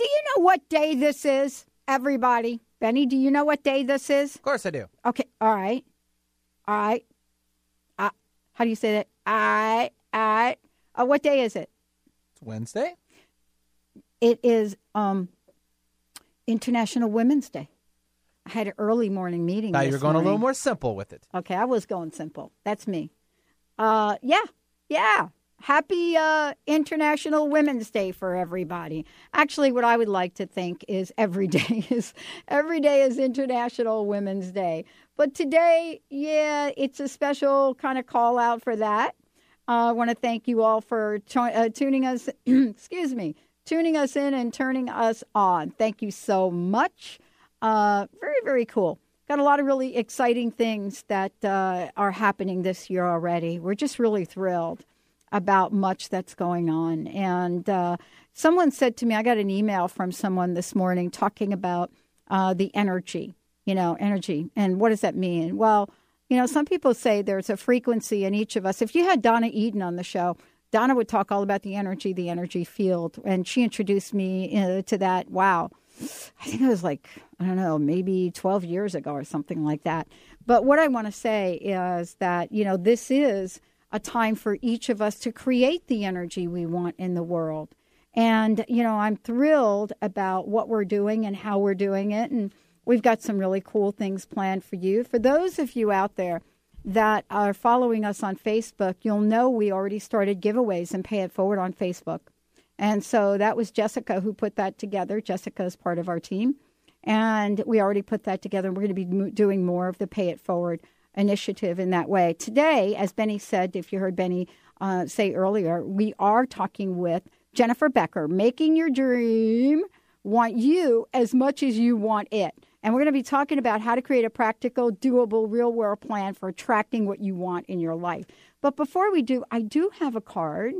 Do you know what day this is, everybody? Benny, do you know what day this is? Of course I do. Okay, all right. All right. Uh, how do you say that? I, I. Uh, what day is it? It's Wednesday. It is um, International Women's Day. I had an early morning meeting. Now you're going morning. a little more simple with it. Okay, I was going simple. That's me. Uh, yeah, yeah. Happy uh, International Women's Day for everybody. Actually, what I would like to think is every day is every day is International Women's Day. But today, yeah, it's a special kind of call out for that. Uh, I want to thank you all for uh, tuning us. excuse me, tuning us in and turning us on. Thank you so much. Uh, very very cool. Got a lot of really exciting things that uh, are happening this year already. We're just really thrilled about much that's going on. And uh, someone said to me, I got an email from someone this morning talking about uh, the energy, you know, energy. And what does that mean? Well, you know, some people say there's a frequency in each of us. If you had Donna Eden on the show, Donna would talk all about the energy, the energy field. And she introduced me uh, to that. Wow. I think it was like, I don't know, maybe 12 years ago or something like that. But what I want to say is that, you know, this is a time for each of us to create the energy we want in the world. And, you know, I'm thrilled about what we're doing and how we're doing it. And we've got some really cool things planned for you. For those of you out there that are following us on Facebook, you'll know we already started giveaways and pay it forward on Facebook. And so that was Jessica who put that together. Jessica is part of our team. And we already put that together. And we're going to be doing more of the pay it forward initiative in that way. Today, as Benny said, if you heard Benny uh, say earlier, we are talking with Jennifer Becker, making your dream want you as much as you want it. And we're going to be talking about how to create a practical, doable, real world plan for attracting what you want in your life. But before we do, I do have a card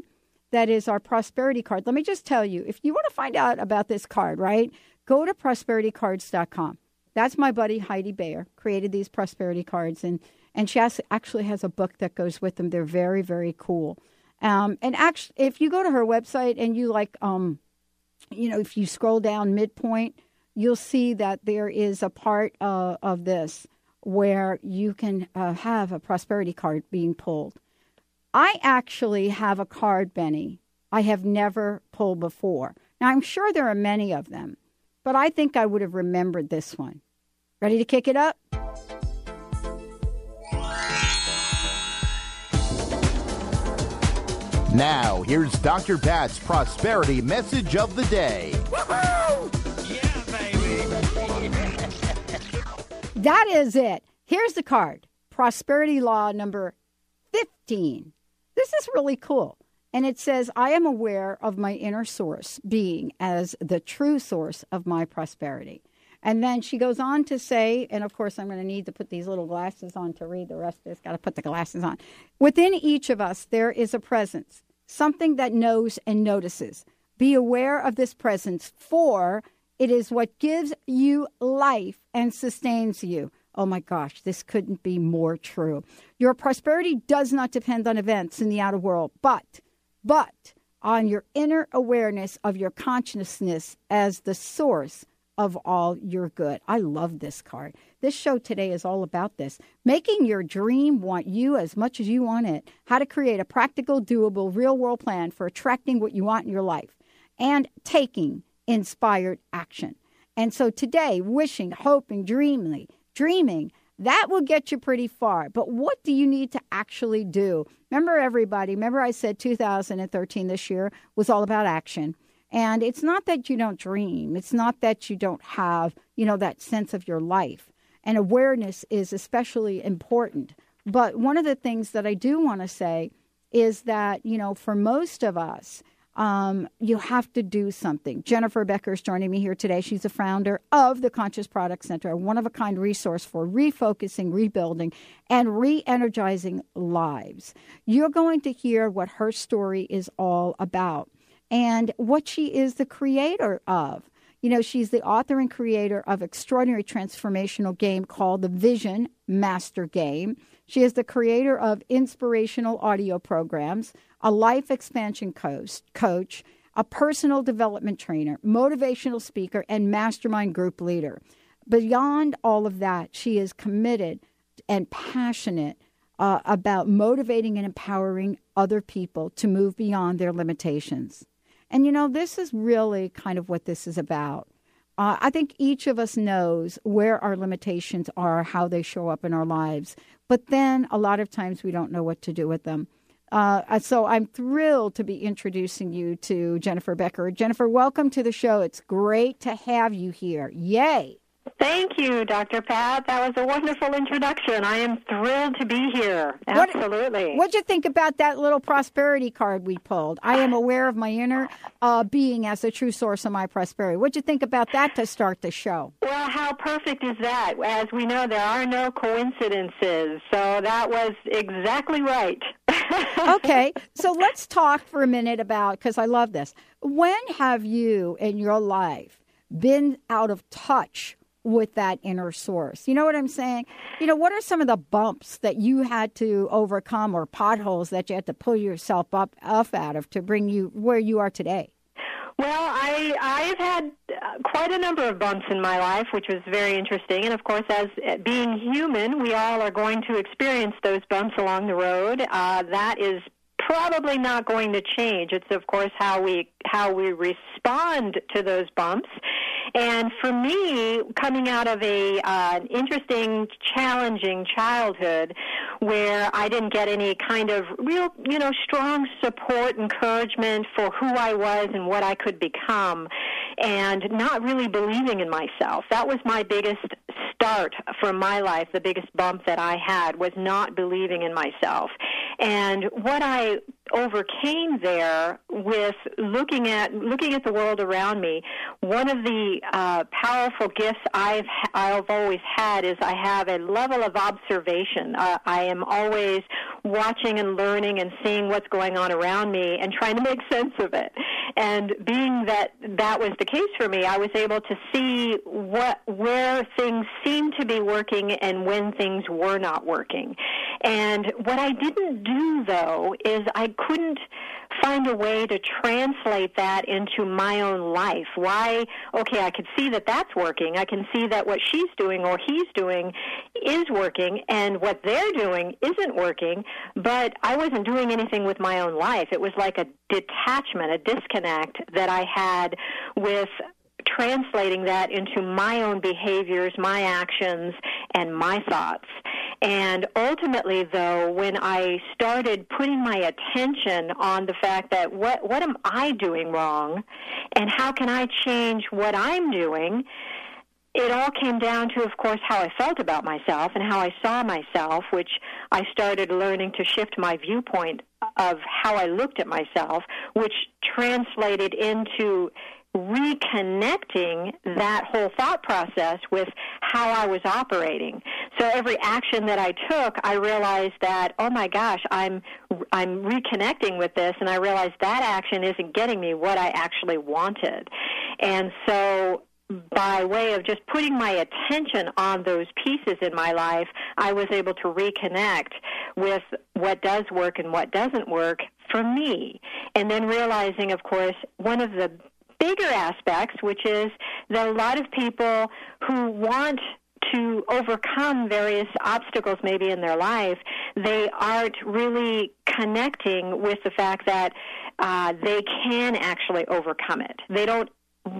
that is our prosperity card. Let me just tell you if you want to find out about this card, right, go to prosperitycards.com. That's my buddy Heidi Bayer created these prosperity cards, and and she has, actually has a book that goes with them. They're very very cool. Um, and actually, if you go to her website and you like, um, you know, if you scroll down midpoint, you'll see that there is a part uh, of this where you can uh, have a prosperity card being pulled. I actually have a card, Benny. I have never pulled before. Now I'm sure there are many of them, but I think I would have remembered this one. Ready to kick it up? Now, here's Dr. Pat's prosperity message of the day. That is it. Here's the card Prosperity Law number 15. This is really cool. And it says, I am aware of my inner source being as the true source of my prosperity. And then she goes on to say, and of course, I'm going to need to put these little glasses on to read the rest of this. Got to put the glasses on. Within each of us, there is a presence, something that knows and notices. Be aware of this presence, for it is what gives you life and sustains you. Oh my gosh, this couldn't be more true. Your prosperity does not depend on events in the outer world, but, but on your inner awareness of your consciousness as the source of all your good. I love this card. This show today is all about this making your dream want you as much as you want it, how to create a practical, doable, real world plan for attracting what you want in your life, and taking inspired action. And so today, wishing, hoping, dreaming, dreaming, that will get you pretty far. But what do you need to actually do? Remember, everybody, remember I said 2013 this year was all about action. And it's not that you don't dream, it's not that you don't have, you know, that sense of your life. And awareness is especially important. But one of the things that I do want to say is that, you know, for most of us, um, you have to do something. Jennifer Becker is joining me here today. She's the founder of the Conscious Product Center, a one of a kind resource for refocusing, rebuilding, and re energizing lives. You're going to hear what her story is all about and what she is the creator of. You know, she's the author and creator of extraordinary transformational game called the Vision Master Game. She is the creator of inspirational audio programs, a life expansion coach, a personal development trainer, motivational speaker, and mastermind group leader. Beyond all of that, she is committed and passionate uh, about motivating and empowering other people to move beyond their limitations. And you know, this is really kind of what this is about. Uh, I think each of us knows where our limitations are, how they show up in our lives, but then a lot of times we don't know what to do with them. Uh, so I'm thrilled to be introducing you to Jennifer Becker. Jennifer, welcome to the show. It's great to have you here. Yay! Thank you, Dr. Pat. That was a wonderful introduction. I am thrilled to be here. Absolutely. What, did you think about that little prosperity card we pulled? I am aware of my inner uh, being as a true source of my prosperity. What did you think about that to start the show? Well, how perfect is that? As we know, there are no coincidences. So that was exactly right. okay, so let's talk for a minute about, because I love this. When have you in your life been out of touch with that inner source. You know what I'm saying? You know, what are some of the bumps that you had to overcome or potholes that you had to pull yourself up, up out of to bring you where you are today? Well, I I've had uh, quite a number of bumps in my life, which was very interesting. And of course, as uh, being human, we all are going to experience those bumps along the road. Uh, that is probably not going to change. It's of course how we how we respond to those bumps. And for me, coming out of a uh, interesting, challenging childhood, where I didn't get any kind of real, you know, strong support, encouragement for who I was and what I could become, and not really believing in myself. That was my biggest start for my life. The biggest bump that I had was not believing in myself. And what I overcame there with looking at looking at the world around me. One of the uh, powerful gifts I've I've always had is I have a level of observation. Uh, I am always watching and learning and seeing what's going on around me and trying to make sense of it. And being that that was the case for me, I was able to see what where things seemed to be working and when things were not working. And what I didn't do though is I couldn't find a way to translate that into my own life. Why, okay, I could see that that's working. I can see that what she's doing or he's doing is working and what they're doing isn't working, but I wasn't doing anything with my own life. It was like a detachment, a disconnect that I had with translating that into my own behaviors, my actions, and my thoughts. And ultimately, though, when I started putting my attention on the fact that what, what am I doing wrong and how can I change what I'm doing, it all came down to, of course, how I felt about myself and how I saw myself, which I started learning to shift my viewpoint of how I looked at myself, which translated into reconnecting that whole thought process with how I was operating. So every action that I took, I realized that, oh my gosh, I'm I'm reconnecting with this and I realized that action isn't getting me what I actually wanted. And so by way of just putting my attention on those pieces in my life, I was able to reconnect with what does work and what doesn't work for me. And then realizing, of course, one of the bigger aspects, which is that a lot of people who want to overcome various obstacles maybe in their life, they aren't really connecting with the fact that uh, they can actually overcome it. They don't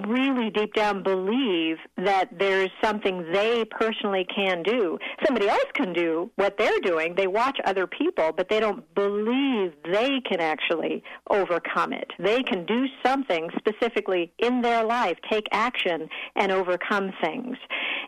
really deep down believe that there's something they personally can do. Somebody else can do what they're doing. They watch other people, but they don't believe they can actually overcome it. They can do something specifically in their life, take action, and overcome things.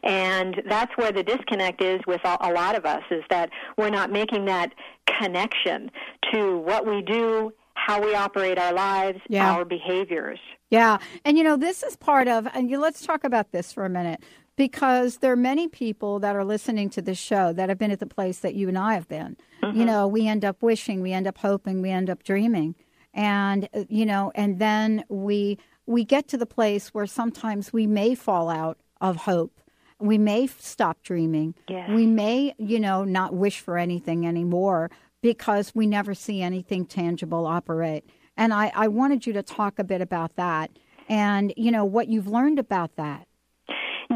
And that's where the disconnect is with a lot of us, is that we're not making that connection to what we do how we operate our lives, Yeah. our behaviors. Yeah. And you know, this is part of, and you, let's talk about this for a minute because there are many people that are listening to this show that have been at the place that you and I have been. You know, we end up wishing, we end up hoping, we end up dreaming. And, uh, you know, and then we, we get to the place where sometimes we may fall out of hope. We may stop dreaming. Yes. We may, you know, not wish for anything anymore because we never see anything tangible operate. And I, I wanted you to talk a bit about that and, you know, what you've learned about that.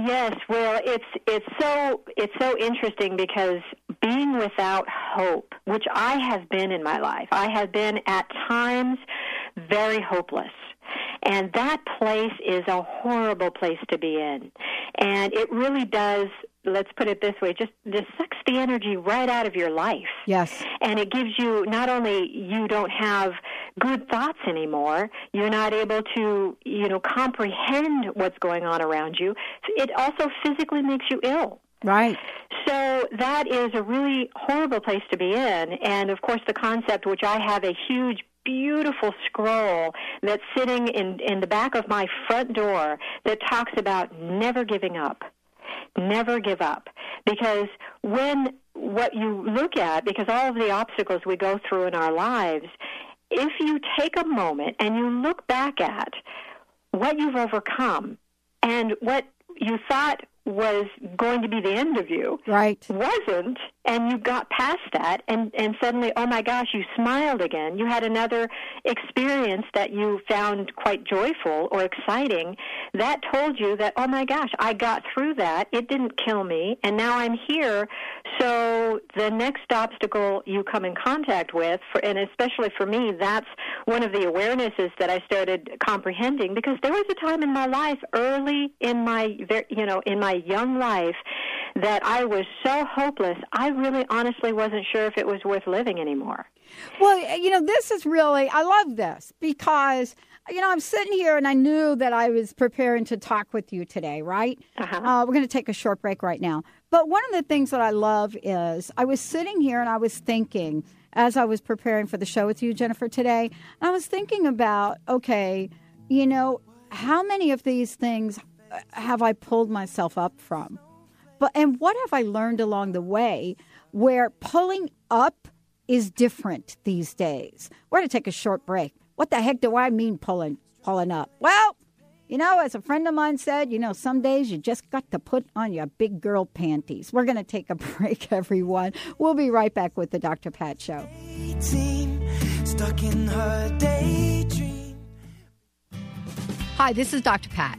Yes, well, it's it's so it's so interesting because being without hope, which I have been in my life, I have been at times very hopeless. And that place is a horrible place to be in. And it really does, let's put it this way, just, just sucks the energy right out of your life. Yes. And it gives you not only you don't have good thoughts anymore, you're not able to, you know, comprehend what's going on around you. It also physically makes you ill. Right. So that is a really horrible place to be in. And of course, the concept, which I have a huge, beautiful scroll that's sitting in, in the back of my front door that talks about never giving up. Never give up. Because when what you look at, because all of the obstacles we go through in our lives, if you take a moment and you look back at what you've overcome and what you thought was going to be the end of you Right. wasn't and you got past that and and suddenly oh my gosh you smiled again. You had another experience that you found quite joyful or exciting that told you that oh my gosh I got through that. It didn't kill me and now I'm here. So the next obstacle you come in contact with for and especially for me that's one of the awarenesses that I started comprehending because there was a time in my life early in my you know in my young life that I was so hopeless I really honestly wasn't sure if it was worth living anymore. Well, you know, this is really, I love this because, you know, I'm sitting here and I knew that I was preparing to talk with you today, right? Uh-huh. Uh, we're going to take a short break right now. But one of the things that I love is I was sitting here and I was thinking, as I was preparing for the show with you, Jennifer, today, I was thinking about, okay, you know, how many of these things have I pulled myself up from? But and what have I learned along the way where pulling up is different these days? We're going to take a short break. What the heck do I mean pulling pulling up? Well, you know, as a friend of mine said, you know, some days you just got to put on your big girl panties. We're going to take a break, everyone. We'll be right back with the Dr. Pat Show. stuck in her daydream. Hi, this is Dr. Pat.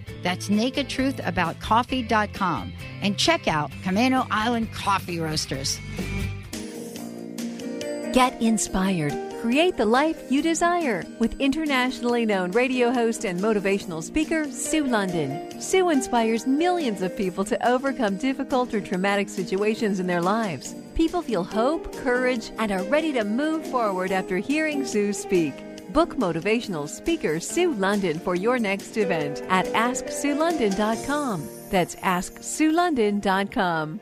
That's nakedtruthaboutcoffee.com and check out Camino Island Coffee Roasters. Get inspired, create the life you desire with internationally known radio host and motivational speaker Sue London. Sue inspires millions of people to overcome difficult or traumatic situations in their lives. People feel hope, courage, and are ready to move forward after hearing Sue speak. Book motivational speaker Sue London for your next event at AskSueLondon.com. That's AskSueLondon.com.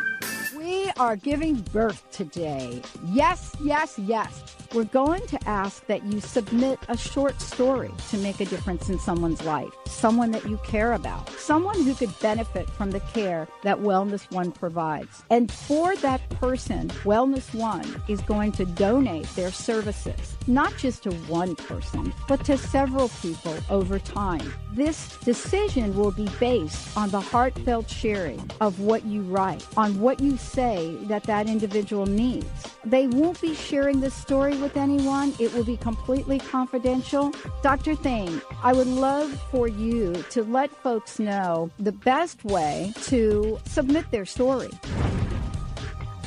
Are giving birth today. Yes, yes, yes. We're going to ask that you submit a short story to make a difference in someone's life, someone that you care about, someone who could benefit from the care that Wellness One provides. And for that person, Wellness One is going to donate their services, not just to one person, but to several people over time. This decision will be based on the heartfelt sharing of what you write, on what you say that that individual needs. They won't be sharing this story with anyone. It will be completely confidential. Dr. Thain, I would love for you to let folks know the best way to submit their story.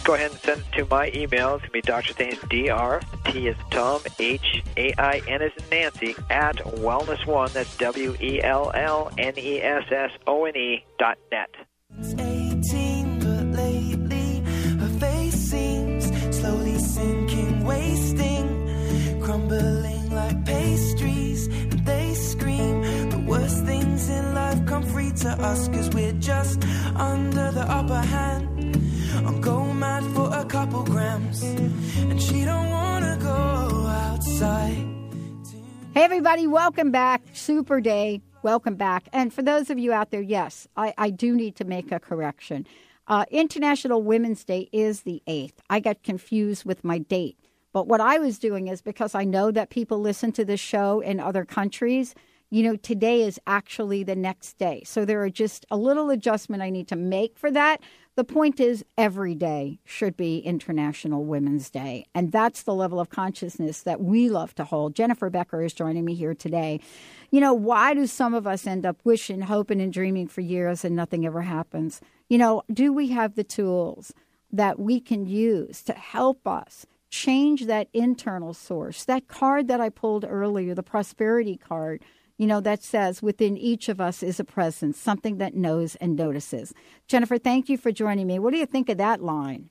Go ahead and send it to my email. It's going to be Dr. Thain's DR, T is Tom, H A I N is Nancy, at Wellness One. That's W E L L N E S S O N E dot net. 18, crumbling like pastries. And they scream the worst things in life come free to us, cause we're just under the upper hand. I'm go mad for a couple grams, and she don't wanna go outside. Hey, everybody, welcome back. Super Day. Welcome back. And for those of you out there, yes, I, I do need to make a correction. Uh, International Women's Day is the 8th. I got confused with my date. But what I was doing is because I know that people listen to this show in other countries, you know, today is actually the next day. So there are just a little adjustment I need to make for that. The point is, every day should be International Women's Day. And that's the level of consciousness that we love to hold. Jennifer Becker is joining me here today. You know, why do some of us end up wishing, hoping, and dreaming for years and nothing ever happens? You know, do we have the tools that we can use to help us change that internal source? That card that I pulled earlier, the prosperity card you know, that says within each of us is a presence, something that knows and notices. Jennifer, thank you for joining me. What do you think of that line?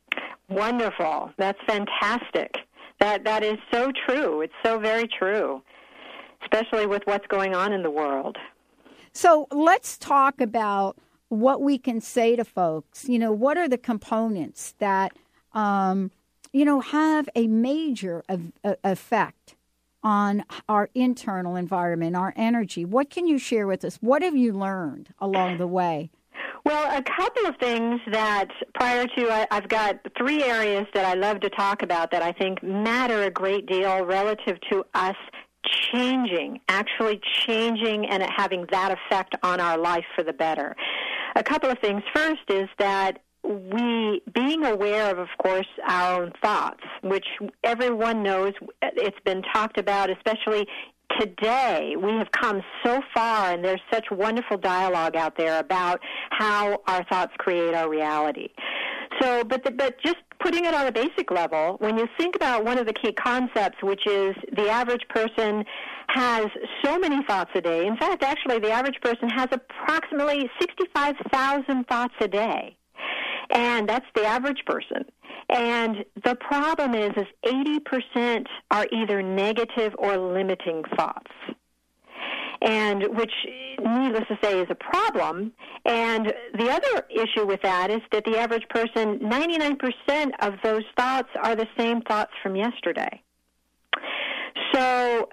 Wonderful. That's fantastic. That that is so true. It's so very true, especially with what's going on in the world. So let's talk about what we can say to folks. You know, what are the components that um, you know have a major uh, effect on our internal environment, our energy? What can you share with us? What have you learned along the way? Well, a couple of things that prior to, I, I've got three areas that I love to talk about that I think matter a great deal relative to us changing, actually changing and having that effect on our life for the better. A couple of things. First is that we being aware of of course our own thoughts which everyone knows it's been talked about especially today. We have come so far and there's such wonderful dialogue out there about how our thoughts create our reality. So but the, but just putting it on a basic level when you think about one of the key concepts which is the average person has so many thoughts a day. In fact actually the average person has approximately 65,000 thoughts a day and that's the average person. And the problem is, is 80% are either negative or limiting thoughts. And which, needless to say, is a problem. And the other issue with that is that the average person, 99% of those thoughts are the same thoughts from yesterday. So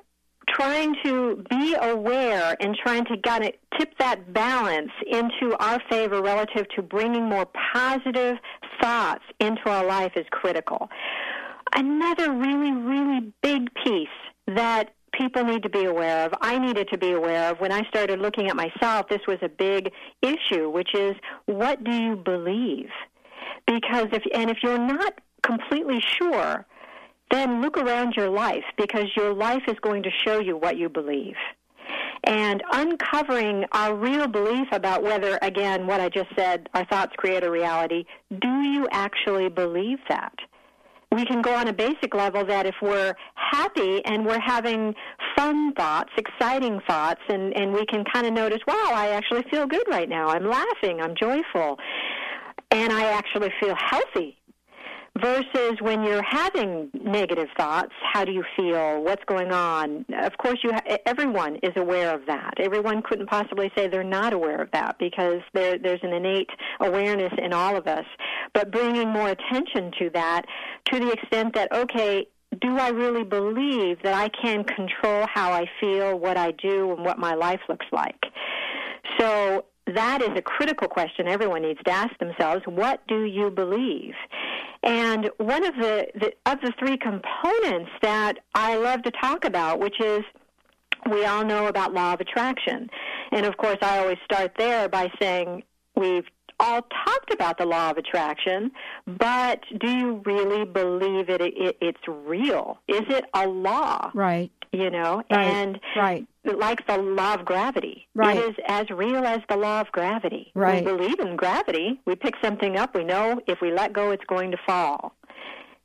trying to be aware and trying to kind of tip that balance into our favor relative to bringing more positive thoughts into our life is critical. Another really, really big piece that people need to be aware of, I needed to be aware of when I started looking at myself, this was a big issue, which is what do you believe? Because if, and if you're not completely sure, then look around your life because your life is going to show you what you believe. And uncovering our real belief about whether, again, what I just said, our thoughts create a reality, do you actually believe that? we can go on a basic level that if we're happy and we're having fun thoughts, exciting thoughts, and, and we can kind of notice, wow, I actually feel good right now. I'm laughing, I'm joyful, and I actually feel healthy versus when you're having negative thoughts how do you feel what's going on of course you ha- everyone is aware of that everyone couldn't possibly say they're not aware of that because there there's an innate awareness in all of us but bringing more attention to that to the extent that okay do I really believe that I can control how I feel, what I do, and what my life looks like? So that is a critical question everyone needs to ask themselves. What do you believe? And one of the, the of the three components that I love to talk about, which is we all know about law of attraction. And of course, I always start there by saying we've all talked about the law of attraction, but do you really believe it, it it's real? Is it a law? Right. You know, Right. and Right. Like the law of gravity. Right. It is as real as the law of gravity. Right. We believe in gravity. We pick something up, we know if we let go it's going to fall.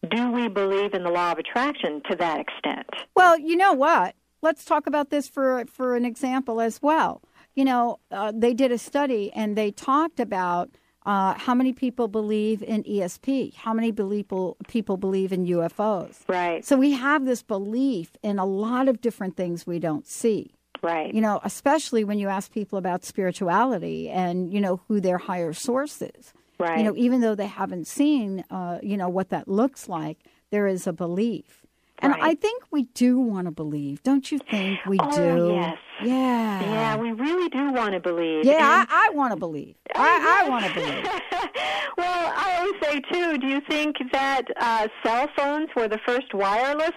Do we believe in the law of attraction to that extent? Well, you know what? Let's talk about this for for an example as well. You know, uh, they did a study and they talked about uh, how many people believe in ESP, how many people people believe in UFOs. Right. So we have this belief in a lot of different things we don't see. Right. You know, especially when you ask people about spirituality and you know who their higher source is. Right. You know, even though they haven't seen, uh, you know, what that looks like, there is a belief. And Right. I think we do want to believe, don't you think we Oh, do? yes. Yeah. Yeah, we really do want to believe. Yeah, And- I, I want to believe. I, I want to believe. well, I always say too. Do you think that uh, cell phones were the first wireless?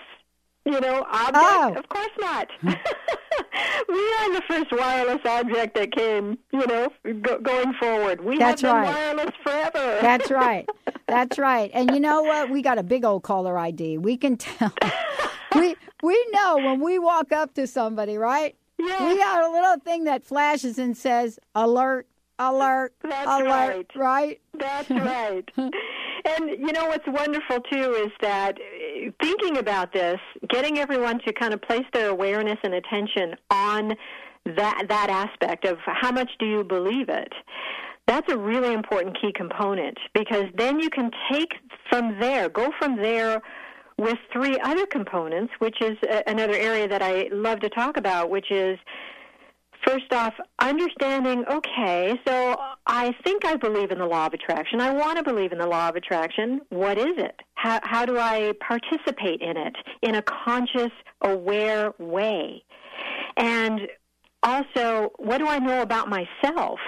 You know, object? Oh. Of course not. we are the first wireless object that came. You know, go, going forward, we That's have been right. wireless forever. That's right. That's right. And you know what? We got a big old caller ID. We can tell. we we know when we walk up to somebody, right? Yes. We got a little thing that flashes and says alert, alert, That's alert, right. right? That's right. And you know what's wonderful too is that thinking about this, getting everyone to kind of place their awareness and attention on that that aspect of how much do you believe it. That's a really important key component because then you can take from there, go from there with three other components, which is another area that I love to talk about, which is First off, understanding, okay, so I think I believe in the law of attraction. I want to believe in the law of attraction. What is it? How, how do I participate in it in a conscious, aware way? And also, what do I know about myself?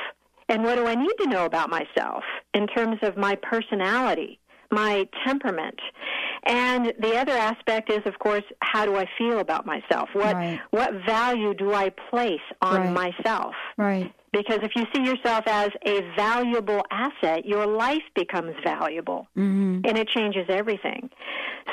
And what do I need to know about myself in terms of my personality, my temperament? And the other aspect is, of course, how do I feel about myself? What Right. what value do I place on Right. myself? Right. Because if you see yourself as a valuable asset, your life becomes valuable, Mm-hmm. and it changes everything.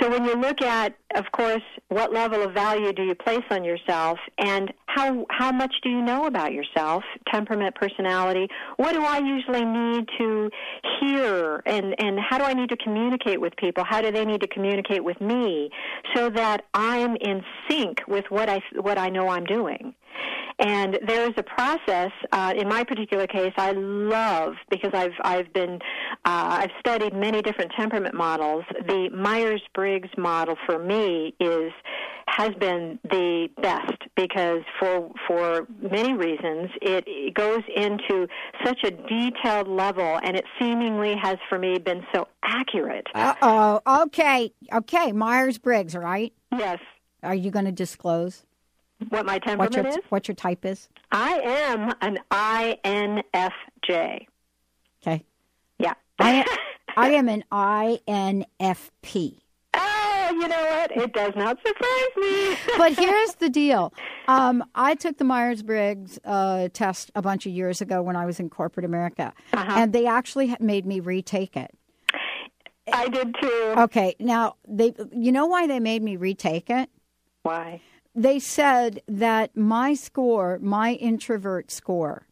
So when you look at, of course, what level of value do you place on yourself, and how how much do you know about yourself, temperament, personality? What do I usually need to hear, and and how do I need to communicate with people? How do they need to communicate with me, so that I'm in sync with what I what I know I'm doing? And there is a process. Uh, in my particular case, I love because I've I've been uh, I've studied many different temperament models. The Myers Briggs model for me is has been the best because for for many reasons it, it goes into such a detailed level, and it seemingly has for me been so accurate. Uh oh. Okay. Okay. Myers Briggs, right? Yes, Are you going to disclose what my what temperament your is. what your type is? I am an INFJ. Okay. Yeah. I I am an INFP. Oh, you know what? It does not surprise me. but here's the deal. Um, I took the Myers Briggs uh, test a bunch of years ago when I was in corporate America, Uh-huh. and they actually made me retake it. I did too. Okay, now they, you know why they made me retake it? Why? They said that my score, my introvert score,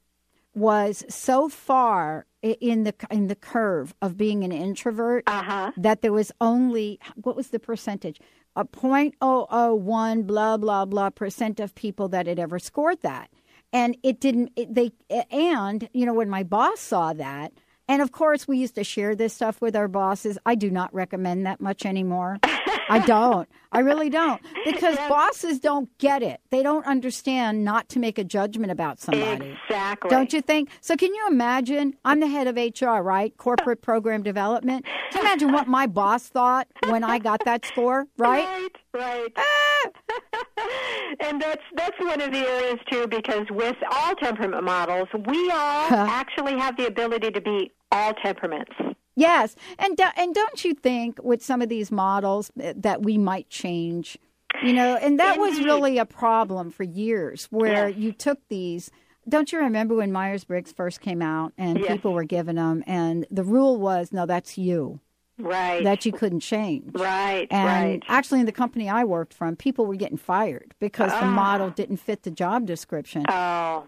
was so far in the in the curve of being an introvert Uh-huh. that there was only what was the percentage? A point oh oh one blah blah blah percent of people that had ever scored that, and it didn't. It, they and you know when my boss saw that, and of course we used to share this stuff with our bosses. I do not recommend that much anymore. I don't. I really don't because bosses don't get it. They don't understand not to make a judgment about somebody. Exactly. Don't you think? So, can you imagine? I'm the head of HR, right? Corporate program development. Can you imagine what my boss thought when I got that score, right? Right, right. Ah! and that's that's one of the areas too, because with all temperament models, we all actually have the ability to be all temperaments. Yes, and do, and don't you think with some of these models eh, that we might change? You know, and that was really a problem for years, where you took these. Don't you remember when Myers Briggs first came out and Yes. people were given them, and the rule was, no, that's you. Right. that you couldn't change. Right, And right. actually, in the company I worked from, people were getting fired because the Ah. model didn't fit the job description. Oh,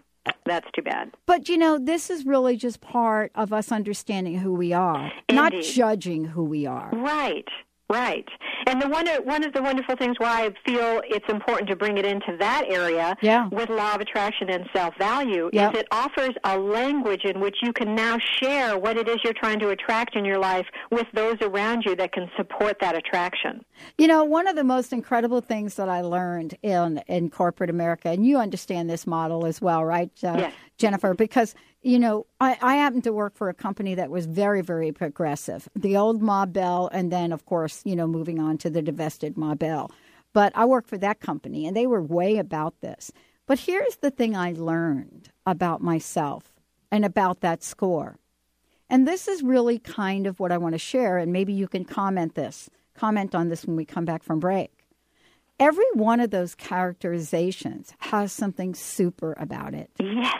that's too bad. But you know, this is really just part of us understanding who we are, not judging who we are. Right, right. And the one one of the wonderful things why I feel it's important to bring it into that area Yeah. with law of attraction and self value Yep. is it offers a language in which you can now share what it is you're trying to attract in your life with those around you that can support that attraction. You know, one of the most incredible things that I learned in in corporate America, and you understand this model as well, right, uh, Yes. Jennifer? Because you know, I, I happened to work for a company that was very, very progressive. The old Ma Bell, and then, of course, you know, moving on to the divested Ma Bell. But I worked for that company, and they were way about this. But here's the thing I learned about myself and about that score. And this is really kind of what I want to share, and maybe you can comment this, comment on this when we come back from break. Every one of those characterizations has something super about it. Yes.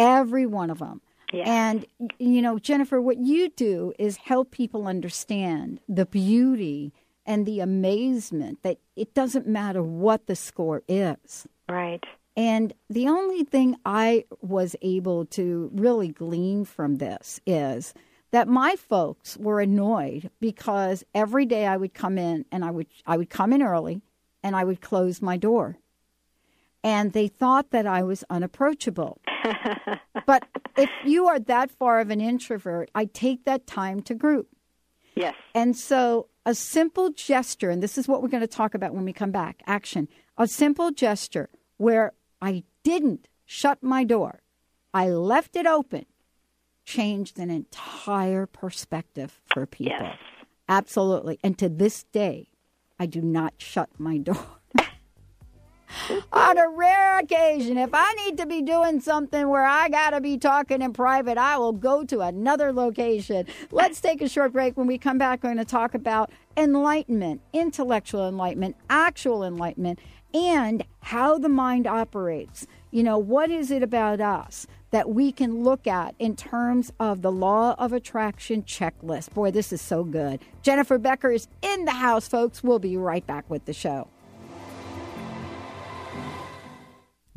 Every one of them. Yes. And, you know, Jennifer, what you do is help people understand the beauty and the amazement that it doesn't matter what the score is. Right. And the only thing I was able to really glean from this is that my folks were annoyed because every day I would come in and I would I would come in early and I would close my door. And they thought that I was unapproachable. but if you are that far of an introvert, I take that time to group. Yes. And so a simple gesture, and this is what we're going to talk about when we come back action. A simple gesture where I didn't shut my door, I left it open, changed an entire perspective for people. Yes. Absolutely. And to this day, I do not shut my door. On a rare occasion, if I need to be doing something where I got to be talking in private, I will go to another location. Let's take a short break. When we come back, we're going to talk about enlightenment, intellectual enlightenment, actual enlightenment, and how the mind operates. You know, what is it about us that we can look at in terms of the law of attraction checklist? Boy, this is so good. Jennifer Becker is in the house, folks. We'll be right back with the show.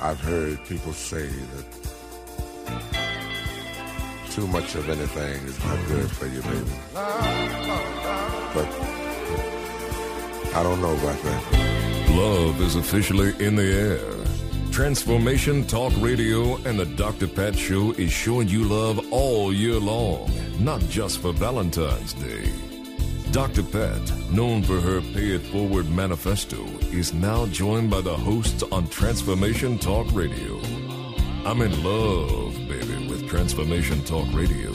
I've heard people say that too much of anything is not good for you, baby. But I don't know about that. Love is officially in the air. Transformation Talk Radio and the Dr. Pat Show is showing you love all year long, not just for Valentine's Day. Dr. Pat, known for her Pay It Forward manifesto, is now joined by the hosts on Transformation Talk Radio. I'm in love, baby, with Transformation Talk Radio.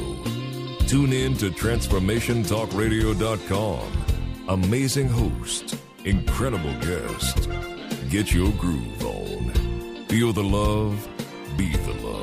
Tune in to TransformationTalkRadio.com. Amazing host, incredible guest. Get your groove on. Feel the love, be the love.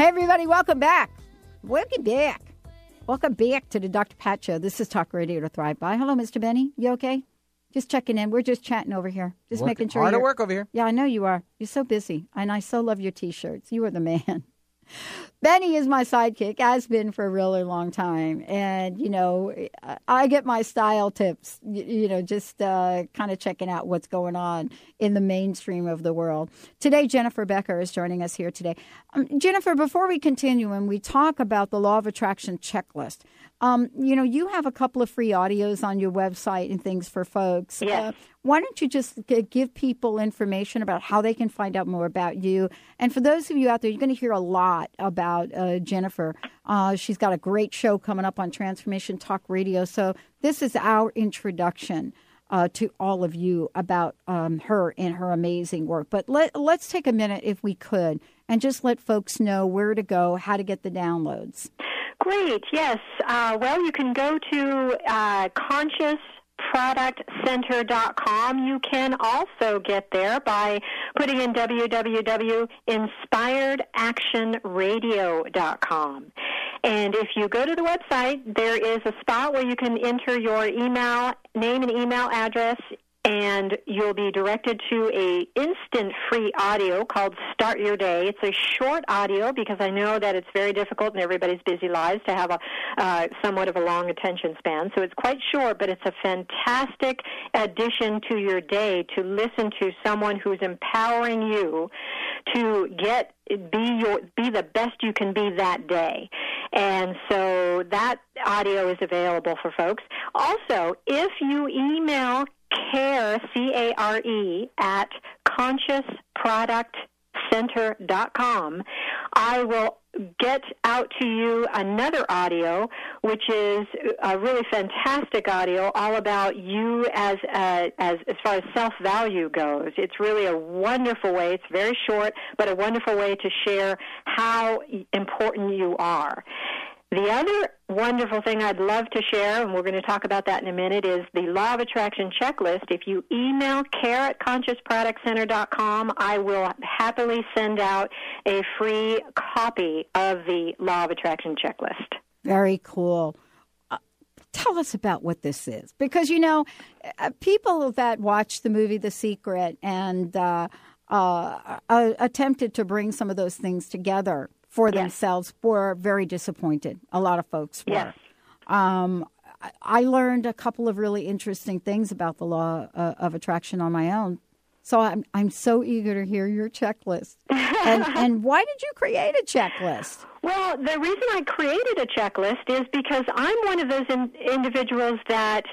Hey, everybody, welcome back. Welcome back. Welcome back to the Dr. Pat Show. This is Talk Radio to Thrive By. Hello, Mr. Benny. You okay? Just checking in. We're just chatting over here. Just Working making sure hard at work over here. Yeah, I know you are. You're so busy. And I so love your t shirts. You are the man. Benny is my sidekick, has been for a really long time. And, you know, I get my style tips, you know, just uh, kind of checking out what's going on in the mainstream of the world. Today, Jennifer Becker is joining us here today. Um, Jennifer, before we continue and we talk about the Law of Attraction checklist, um, you know, you have a couple of free audios on your website and things for folks. Yes. Uh, why don't you just g- give people information about how they can find out more about you? And for those of you out there, you're going to hear a lot about uh, Jennifer. Uh, she's got a great show coming up on Transformation Talk Radio. So this is our introduction. Uh, to all of you about um, her and her amazing work. But let, let's take a minute, if we could, and just let folks know where to go, how to get the downloads. Great, yes. Uh, well, you can go to uh, consciousproductcenter.com. You can also get there by putting in www.inspiredactionradio.com. And if you go to the website, there is a spot where you can enter your email, name and email address, and you'll be directed to a instant free audio called Start Your Day. It's a short audio because I know that it's very difficult in everybody's busy lives to have a uh, somewhat of a long attention span. So it's quite short, but it's a fantastic addition to your day to listen to someone who's empowering you to get be your be the best you can be that day. And so that audio is available for folks. Also, if you email care c a r e at consciousproductcenter.com, I will get out to you another audio, which is a really fantastic audio, all about you as uh, as as far as self value goes. It's really a wonderful way. It's very short, but a wonderful way to share how important you are. The other wonderful thing I'd love to share, and we're going to talk about that in a minute, is the Law of Attraction checklist. If you email care at consciousproductcenter.com, I will happily send out a free copy of the Law of Attraction checklist. Very cool. Uh, tell us about what this is because you know uh, people that watched the movie The Secret and uh, uh, attempted to bring some of those things together for Yes. themselves were very disappointed. A lot of folks were. Yes. Um, I- learned a couple of really interesting things about the law uh, of attraction on my own. So I'm I'm so eager to hear your checklist. and and why did you create a checklist? Well, the reason I created a checklist is because I'm one of those in, individuals that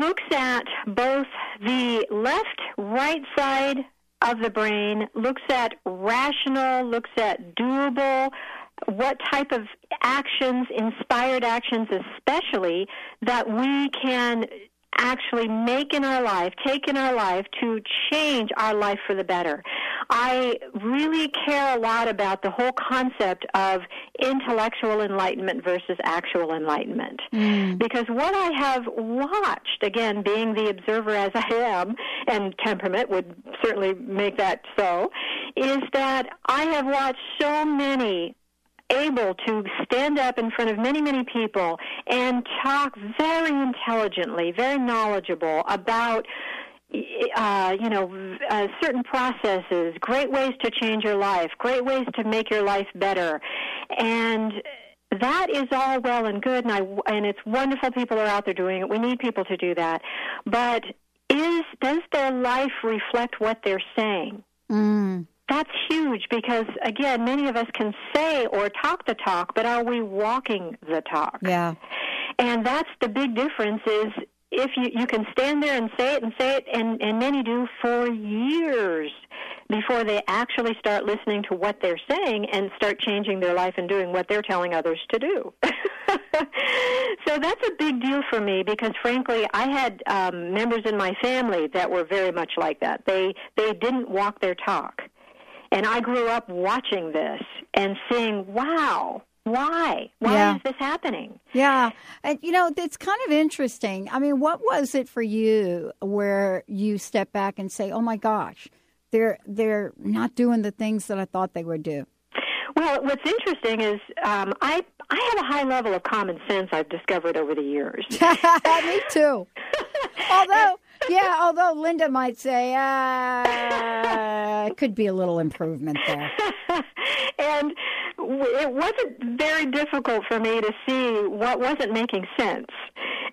looks at both the left, right side of the brain, looks at rational, looks at doable, what type of actions, inspired actions especially, that we can actually make in our life, take in our life to change our life for the better. I really care a lot about the whole concept of intellectual enlightenment versus actual enlightenment. Mm. Because what I have watched, again, being the observer as I am, and temperament would certainly make that so, is that I have watched so many able to stand up in front of many, many people and talk very intelligently, very knowledgeable about uh, you know, uh, certain processes, great ways to change your life, great ways to make your life better, and that is all well and good, and I and it's wonderful people are out there doing it. We need people to do that, but is does their life reflect what they're saying? Mm. That's huge because again, many of us can say or talk the talk, but are we walking the talk? Yeah. And that's the big difference is if you, you can stand there and say it and say it, and, and many do for years before they actually start listening to what they're saying and start changing their life and doing what they're telling others to do. so that's a big deal for me because, frankly, I had um, members in my family that were very much like that. They they didn't walk their talk, and I grew up watching this and seeing, wow, why? Why Yeah. is this happening? Yeah. And, you know, it's kind of interesting. I mean, what was it for you where you step back and say, oh my gosh, they're, they're not doing the things that I thought they would do? Well, what's interesting is um, I I have a high level of common sense I've discovered over the years. Me too. although, yeah, although Linda might say, uh, it could be a little improvement there. and it wasn't very difficult for me to see what wasn't making sense.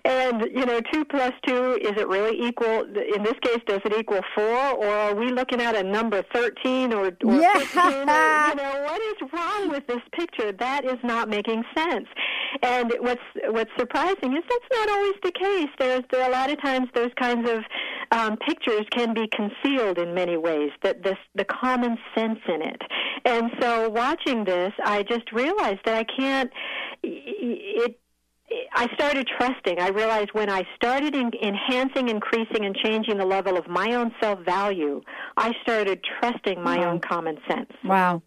And you know, two plus two is it really equal? In this case, does it equal four, or are we looking at a number thirteen or, or Yeah. fifteen? Or, you know, what is wrong with this picture? That is not making sense. And what's what's surprising is that's not always the case. There's there are a lot of times those kinds of um, pictures can be concealed in many ways. That this the common sense in it. And so watching this, I just realized that I can't. It I started trusting. I realized when I started en- enhancing, increasing, and changing the level of my own self value, I started trusting my Wow. own common sense. Wow.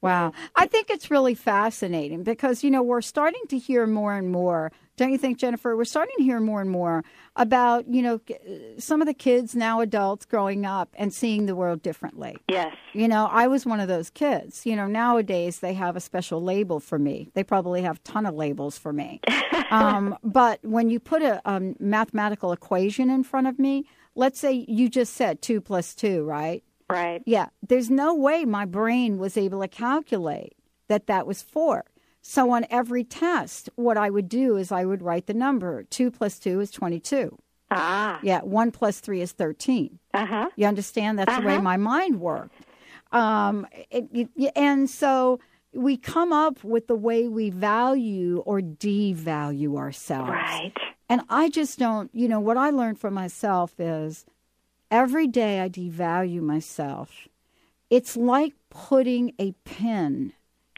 Wow. I think it's really fascinating because, you know, we're starting to hear more and more, don't you think, Jennifer? We're starting to hear more and more about, you know, some of the kids now adults growing up and seeing the world differently. Yes. You know, I was one of those kids. You know, nowadays they have a special label for me. They probably have a ton of labels for me. um, but when you put a, a mathematical equation in front of me, let's say you just said two plus two, right? Right. Yeah. There's no way my brain was able to calculate that that was four. So on every test, what I would do is I would write the number. Two plus two is 22. Ah. Yeah. One plus three is 13. Uh huh. You understand? That's the way Uh-huh. my mind worked. Um, it, it- and so we come up with the way we value or devalue ourselves. Right. And I just don't, you know, what I learned from myself is every day I devalue myself. It's like putting a pin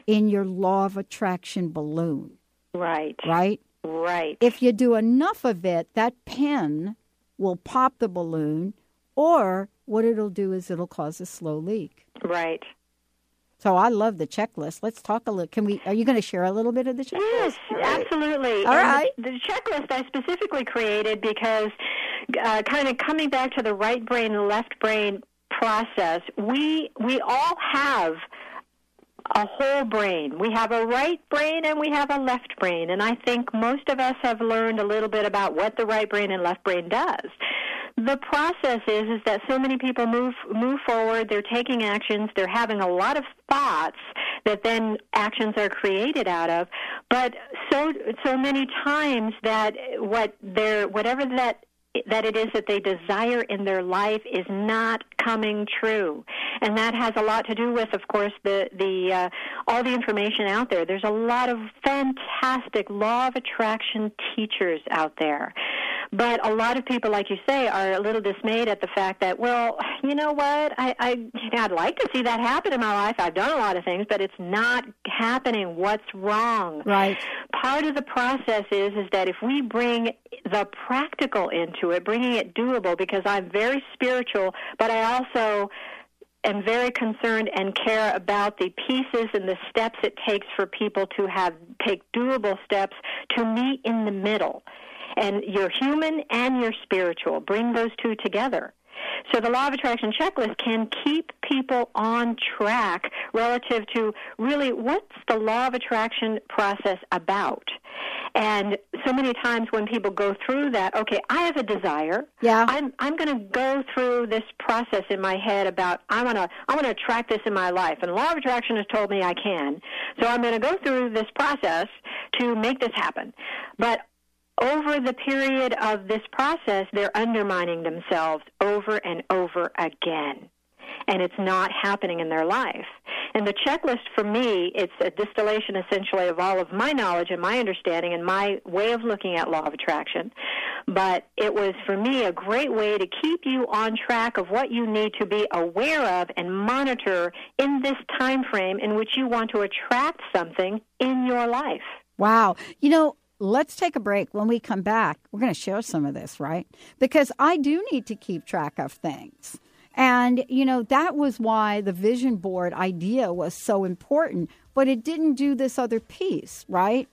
in your law of attraction balloon, Right. right? Right. If you do enough of it, that pin will pop the balloon, or what it'll do is it'll cause a slow leak. Right. So I love the checklist. Let's talk a little. Can we? Are you going to share a little bit of the checklist? Yes, absolutely. All right. The, the checklist I specifically created because, uh, kind of coming back to the right brain and left brain process, we we all have a whole brain. We have a right brain and we have a left brain. And I think most of us have learned a little bit about what the right brain and left brain does. The process is is that so many people move move forward, they're taking actions, they're having a lot of thoughts that then actions are created out of, but so so many times that what they're whatever that that it is that they desire in their life is not coming true, and that has a lot to do with, of course, the the uh, all the information out there. There's a lot of fantastic law of attraction teachers out there, but a lot of people, like you say, are a little dismayed at the fact that, well, you know what, I, I I'd like to see that happen in my life. I've done a lot of things, but it's not happening. What's wrong? Right. Part of the process is is that if we bring the practical into it, bringing it doable, because I'm very spiritual, but I also am very concerned and care about the pieces and the steps it takes for people to have take doable steps to meet in the middle. And you're human and you're spiritual. Bring those two together. So the law of attraction checklist can keep people on track relative to really what's the law of attraction process about. And so many times when people go through that, okay, I have a desire. Yeah. I'm I'm going to go through this process in my head about I want to I want to attract this in my life. And the law of attraction has told me I can. So I'm going to go through this process to make this happen. But over the period of this process, they're undermining themselves over and over again. And it's not happening in their life. And the checklist for me, it's a distillation essentially of all of my knowledge and my understanding and my way of looking at law of attraction. But it was for me a great way to keep you on track of what you need to be aware of and monitor in this time frame in which you want to attract something in your life. Wow. You know, let's take a break. When we come back, we're going to share some of this, right? Because I do need to keep track of things. And, you know, that was why the vision board idea was so important, but it didn't do this other piece, right?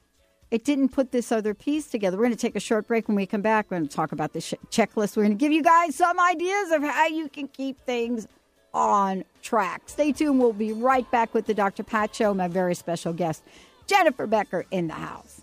It didn't put this other piece together. We're going to take a short break. When we come back, we're going to talk about the checklist. We're going to give you guys some ideas of how you can keep things on track. Stay tuned. We'll be right back with the Dr. Pat Show, my very special guest, Jennifer Becker, in the house.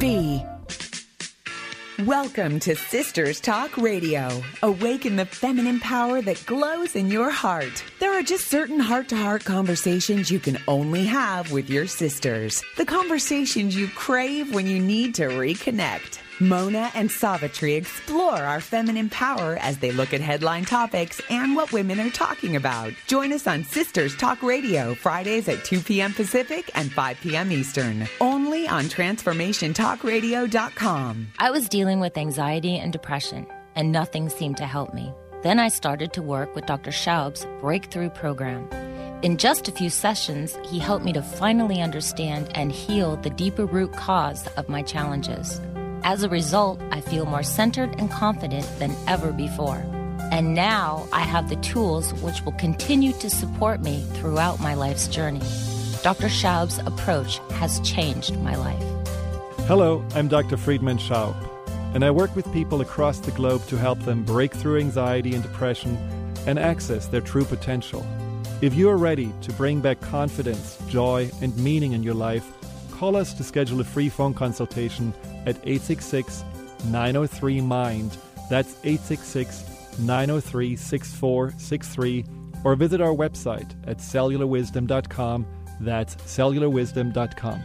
B. Welcome to Sisters Talk Radio. Awaken the feminine power that glows in your heart. There are just certain heart to heart conversations you can only have with your sisters. The conversations you crave when you need to reconnect. Mona and Savitri explore our feminine power as they look at headline topics and what women are talking about. Join us on Sisters Talk Radio, Fridays at 2 p.m. Pacific and 5 p.m. Eastern, only on TransformationTalkRadio.com. I was dealing with anxiety and depression, and nothing seemed to help me. Then I started to work with Dr. Schaub's Breakthrough Program. In just a few sessions, he helped me to finally understand and heal the deeper root cause of my challenges. As a result, I feel more centered and confident than ever before. And now I have the tools which will continue to support me throughout my life's journey. Dr. Schaub's approach has changed my life. Hello, I'm Dr. Friedemann Schaub, and I work with people across the globe to help them break through anxiety and depression and access their true potential. If you are ready to bring back confidence, joy, and meaning in your life, call us to schedule a free phone consultation at 866 903 MIND. That's 866 903 6463. Or visit our website at cellularwisdom.com. That's cellularwisdom.com.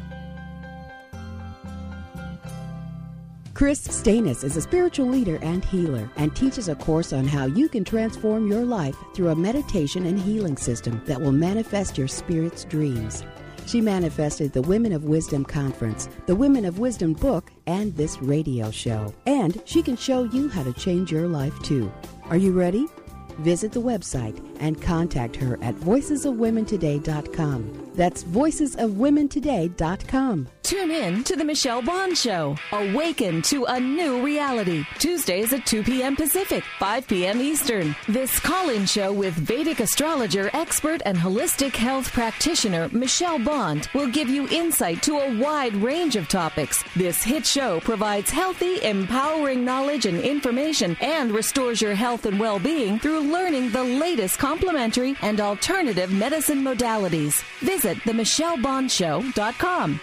Chris Stanis is a spiritual leader and healer and teaches a course on how you can transform your life through a meditation and healing system that will manifest your spirit's dreams. She manifested the Women of Wisdom Conference, the Women of Wisdom book, and this radio show. And she can show you how to change your life too. Are you ready? Visit the website and contact her at voicesofwomentoday.com. That's voicesofwomentoday.com. Tune in to The Michelle Bond Show. Awaken to a new reality. Tuesdays at 2 p.m. Pacific, 5 p.m. Eastern. This call in show with Vedic astrologer, expert, and holistic health practitioner Michelle Bond will give you insight to a wide range of topics. This hit show provides healthy, empowering knowledge and information and restores your health and well being through learning the latest complementary and alternative medicine modalities. Visit themichellebondshow.com.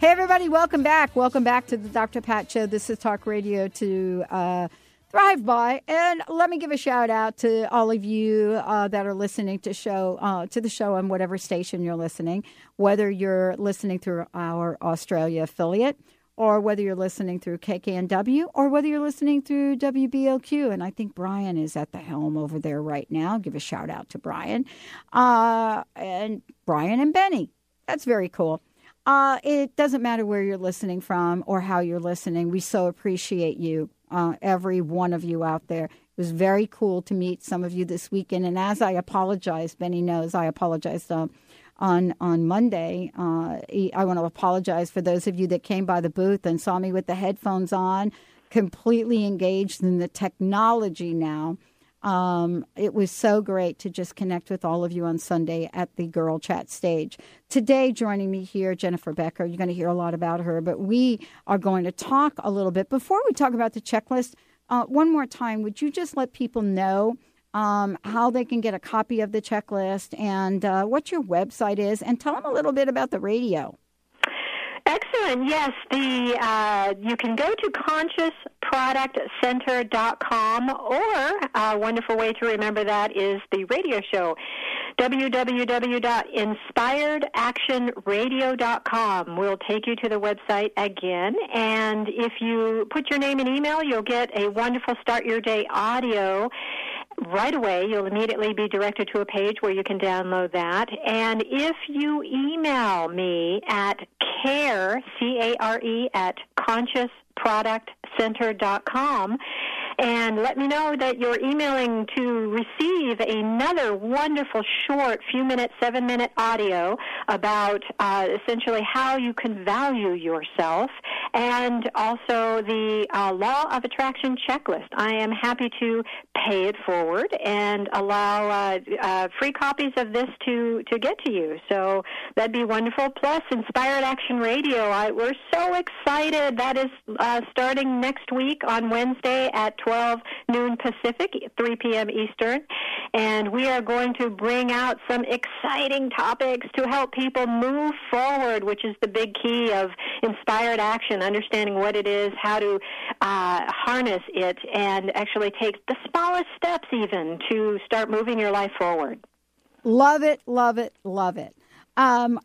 Hey, everybody, welcome back. Welcome back to the Dr. Pat Show. This is Talk Radio to uh, Thrive By. And let me give a shout out to all of you uh, that are listening to show uh, to the show on whatever station you're listening, whether you're listening through our Australia affiliate or whether you're listening through KKNW or whether you're listening through WBLQ. And I think Brian is at the helm over there right now. Give a shout out to Brian. Uh, and Brian and Benny. That's very cool. Uh, it doesn't matter where you're listening from or how you're listening. We so appreciate you, uh, every one of you out there. It was very cool to meet some of you this weekend. And as I apologize, Benny knows I apologized um, on on Monday. Uh, I want to apologize for those of you that came by the booth and saw me with the headphones on, completely engaged in the technology now. Um, it was so great to just connect with all of you on Sunday at the Girl Chat stage. Today, joining me here, Jennifer Becker. You're going to hear a lot about her, but we are going to talk a little bit. Before we talk about the checklist, uh, one more time, would you just let people know um, how they can get a copy of the checklist and uh, what your website is, and tell them a little bit about the radio? Excellent. Yes, the uh, you can go to consciousproductcenter.com, or a wonderful way to remember that is the radio show www.inspiredactionradio.com will take you to the website again. And if you put your name and email, you'll get a wonderful Start Your Day audio right away. You'll immediately be directed to a page where you can download that. And if you email me at care, C A R E, at consciousproductcenter.com, and let me know that you're emailing to receive another wonderful short few minute seven minute audio about uh, essentially how you can value yourself and also the uh, law of attraction checklist i am happy to pay it forward and allow uh, uh free copies of this to to get to you so that'd be wonderful plus inspired action radio I, we're so excited that is uh, starting next week on wednesday at 12 noon Pacific, 3 p.m. Eastern. And we are going to bring out some exciting topics to help people move forward, which is the big key of inspired action, understanding what it is, how to uh, harness it, and actually take the smallest steps even to start moving your life forward. Love it, love it, love it. Um,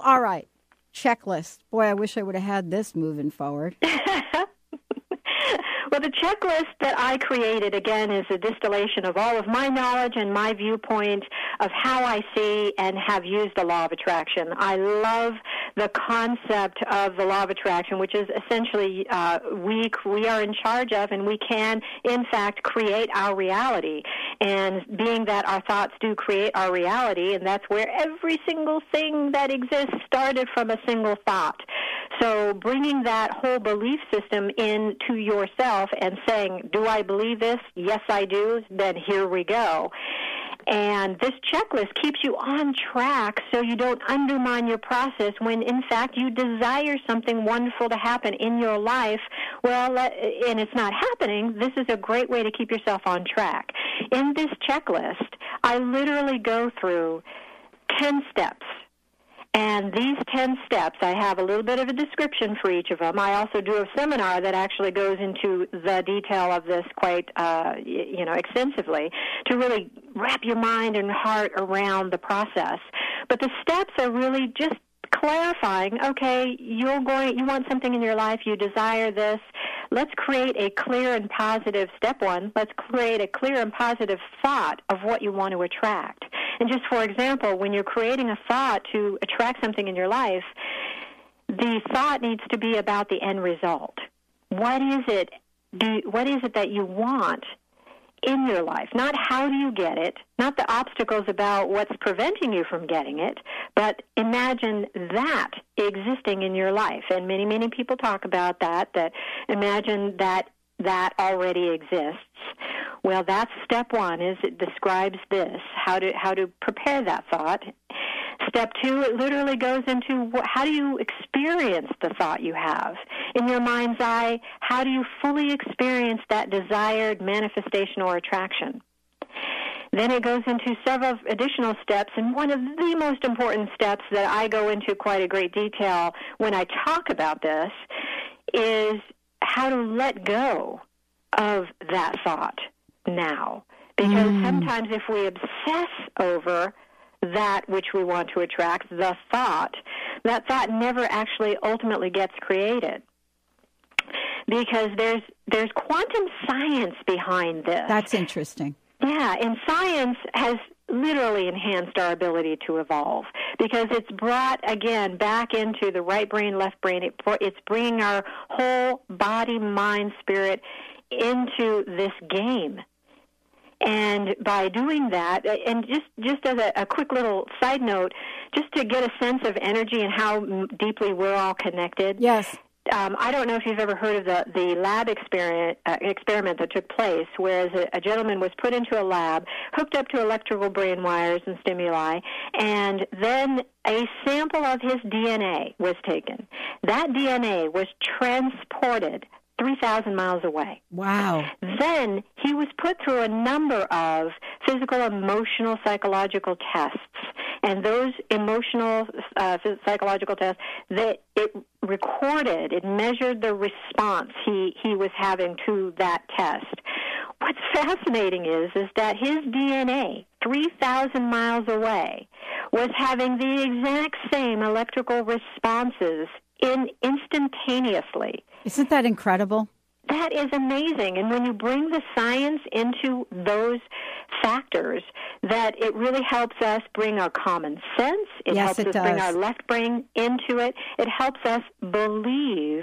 all right, checklist. Boy, I wish I would have had this moving forward. Well, the checklist that I created, again, is a distillation of all of my knowledge and my viewpoint of how I see and have used the law of attraction. I love the concept of the law of attraction, which is essentially uh, we, we are in charge of and we can, in fact, create our reality. And being that our thoughts do create our reality, and that's where every single thing that exists started from a single thought. So bringing that whole belief system into yourself and saying, do I believe this? Yes, I do. Then here we go. And this checklist keeps you on track so you don't undermine your process when, in fact, you desire something wonderful to happen in your life. Well, and it's not happening. This is a great way to keep yourself on track. In this checklist, I literally go through 10 steps and these 10 steps, I have a little bit of a description for each of them. I also do a seminar that actually goes into the detail of this quite, uh, you know, extensively to really wrap your mind and heart around the process. But the steps are really just clarifying, okay, you're going, you want something in your life, you desire this. Let's create a clear and positive step one. Let's create a clear and positive thought of what you want to attract. And just for example, when you're creating a thought to attract something in your life, the thought needs to be about the end result. What is it? Do, what is it that you want in your life? Not how do you get it, not the obstacles about what's preventing you from getting it, but imagine that existing in your life. And many, many people talk about that, that imagine that that already exists. Well, that's step one is it describes this, how to how to prepare that thought. Step two, it literally goes into what, how do you experience the thought you have in your mind's eye? How do you fully experience that desired manifestation or attraction? Then it goes into several additional steps, and one of the most important steps that I go into quite a great detail when I talk about this is how to let go of that thought now. Because Mm. sometimes if we obsess over that which we want to attract, the thought, that thought never actually ultimately gets created. Because there's there's quantum science behind this. That's interesting. Yeah, and science has literally enhanced our ability to evolve because it's brought again back into the right brain, left brain. It, it's bringing our whole body, mind, spirit into this game. And by doing that, and just just as a, a quick little side note, just to get a sense of energy and how m- deeply we're all connected. Yes. Um, I don't know if you've ever heard of the the lab experiment uh, experiment that took place, whereas a, a gentleman was put into a lab, hooked up to electrical brain wires and stimuli, and then a sample of his DNA was taken. That DNA was transported 3,000 miles away. Wow. Then he was put through a number of physical, emotional, psychological tests. And those emotional, uh, psychological tests, they, it recorded, it measured the response he, he was having to that test. What's fascinating is, is that his DNA, 3,000 miles away, was having the exact same electrical responses in instantaneously. Isn't that incredible? That is amazing. And when you bring the science into those factors, that it really helps us bring our common sense. It Yes, helps it us bring our left brain into it. It helps us believe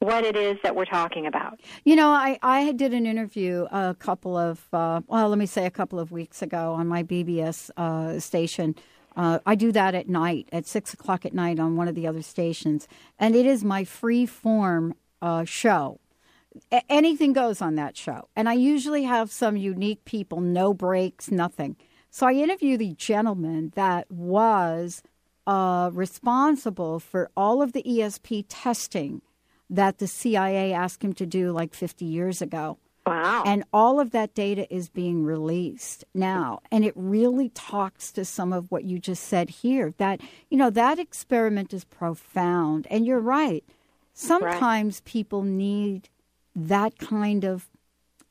what it is that we're talking about. You know, I, I did an interview a couple of, uh, well, let me say a couple of weeks ago on my BBS uh, station. Uh, I do that at night, at 6 o'clock at night on one of the other stations. And it is my free form uh, show. A- anything goes on that show. And I usually have some unique people, no breaks, nothing. So I interview the gentleman that was uh, responsible for all of the ESP testing that the CIA asked him to do like 50 years ago. Wow. And all of that data is being released now. And it really talks to some of what you just said here that, you know, that experiment is profound. And you're right. Sometimes people need that kind of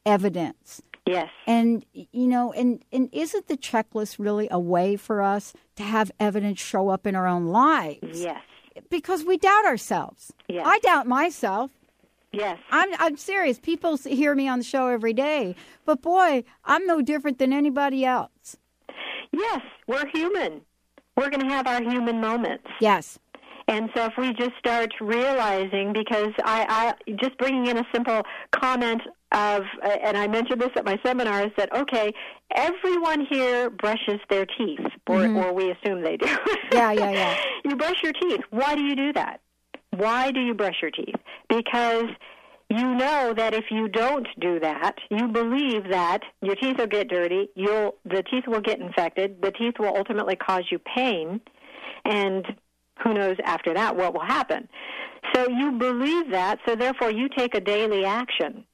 evidence. Yes. And you know, and and isn't the checklist really a way for us to have evidence show up in our own lives? Yes. Because we doubt ourselves. Yes. I doubt myself. Yes. I'm I'm serious. People hear me on the show every day, but boy, I'm no different than anybody else. Yes, we're human. We're going to have our human moments. Yes. And so if we just start realizing, because I, I just bringing in a simple comment of, uh, and I mentioned this at my seminar, seminars, that okay, everyone here brushes their teeth, or, Mhm. or we assume they do. Yeah, yeah, yeah. you brush your teeth. Why do you do that? Why do you brush your teeth? Because you know that if you don't do that, you believe that your teeth will get dirty, you'll the teeth will get infected, the teeth will ultimately cause you pain, and who knows after that what will happen. So you believe that, so therefore you take a daily action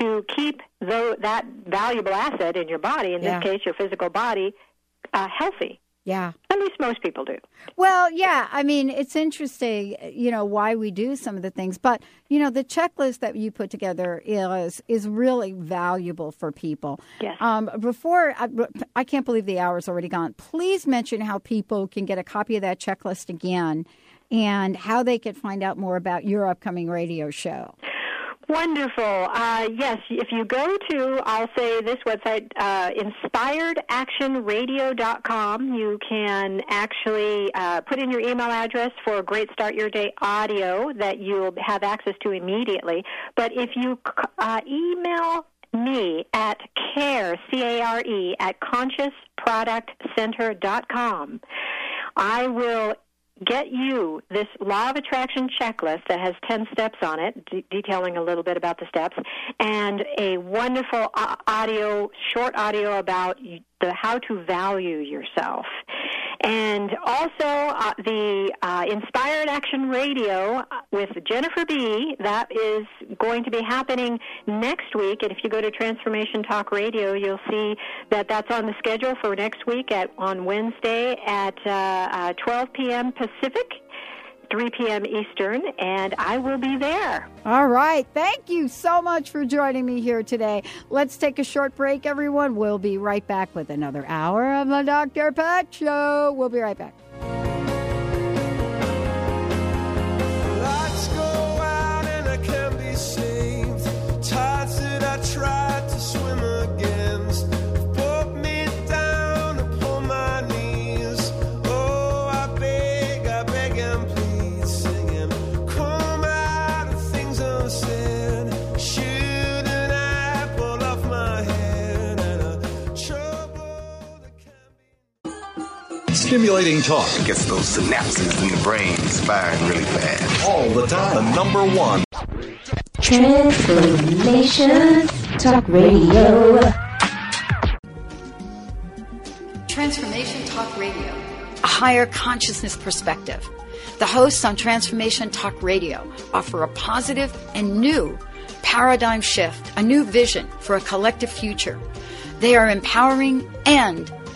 to keep tho- that valuable asset in your body, in Yeah. this case your physical body, uh, healthy. Yeah. At least most people do. Well, yeah. I mean, it's interesting, you know, why we do some of the things, but you know, the checklist that you put together is is really valuable for people. Yes. Um, before I, I can't believe the hour's already gone. Please mention how people can get a copy of that checklist again, and how they can find out more about your upcoming radio show. Wonderful. Uh, yes, if you go to, I'll say this website, uh, inspiredactionradio.com, you can actually uh, put in your email address for great Start Your Day audio that you'll have access to immediately. But if you uh, email me at care, C-A-R-E, at consciousproductcenter.com, I will get you this law of attraction checklist that has 10 steps on it, de- detailing a little bit about the steps, and a wonderful audio, short audio about how to value yourself. And also uh, the uh, Inspired Action Radio with Jennifer B. That is going to be happening next week. And if you go to Transformation Talk Radio, you'll see that that's on the schedule for next week at on Wednesday at uh, uh 12 p.m. Pacific. 3 p.m. Eastern, and I will be there. All right. Thank you so much for joining me here today. Let's take a short break, everyone. We'll be right back with another hour of the Dr. Pat Show. We'll be right back. Lights go Stimulating talk gets those synapses in the brain firing really fast. All the time. The number one. Transformation Talk Radio. Transformation Talk Radio, a higher consciousness perspective. The hosts on Transformation Talk Radio offer a positive and new paradigm shift, a new vision for a collective future. They are empowering and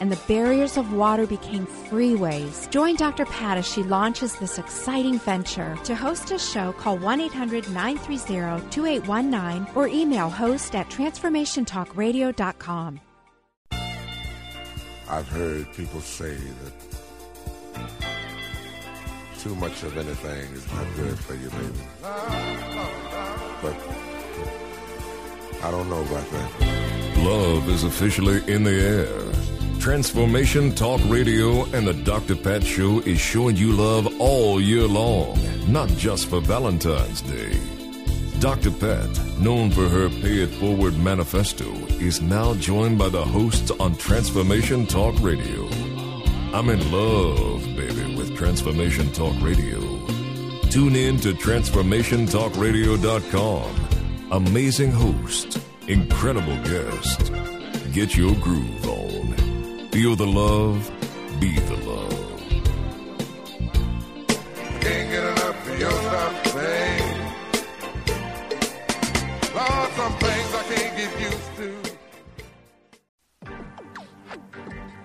and the barriers of water became freeways. Join Dr. Pat as she launches this exciting venture. To host a show, call 1 800 930 2819 or email host at transformationtalkradio.com. I've heard people say that too much of anything is not good for you, baby. But I don't know about that. Love is officially in the air. Transformation Talk Radio and the Dr. Pat Show is showing you love all year long, not just for Valentine's Day. Dr. Pat, known for her Pay It Forward manifesto, is now joined by the hosts on Transformation Talk Radio. I'm in love, baby, with Transformation Talk Radio. Tune in to TransformationTalkRadio.com. Amazing host, incredible guest. Get your groove on. Feel the love, be the love.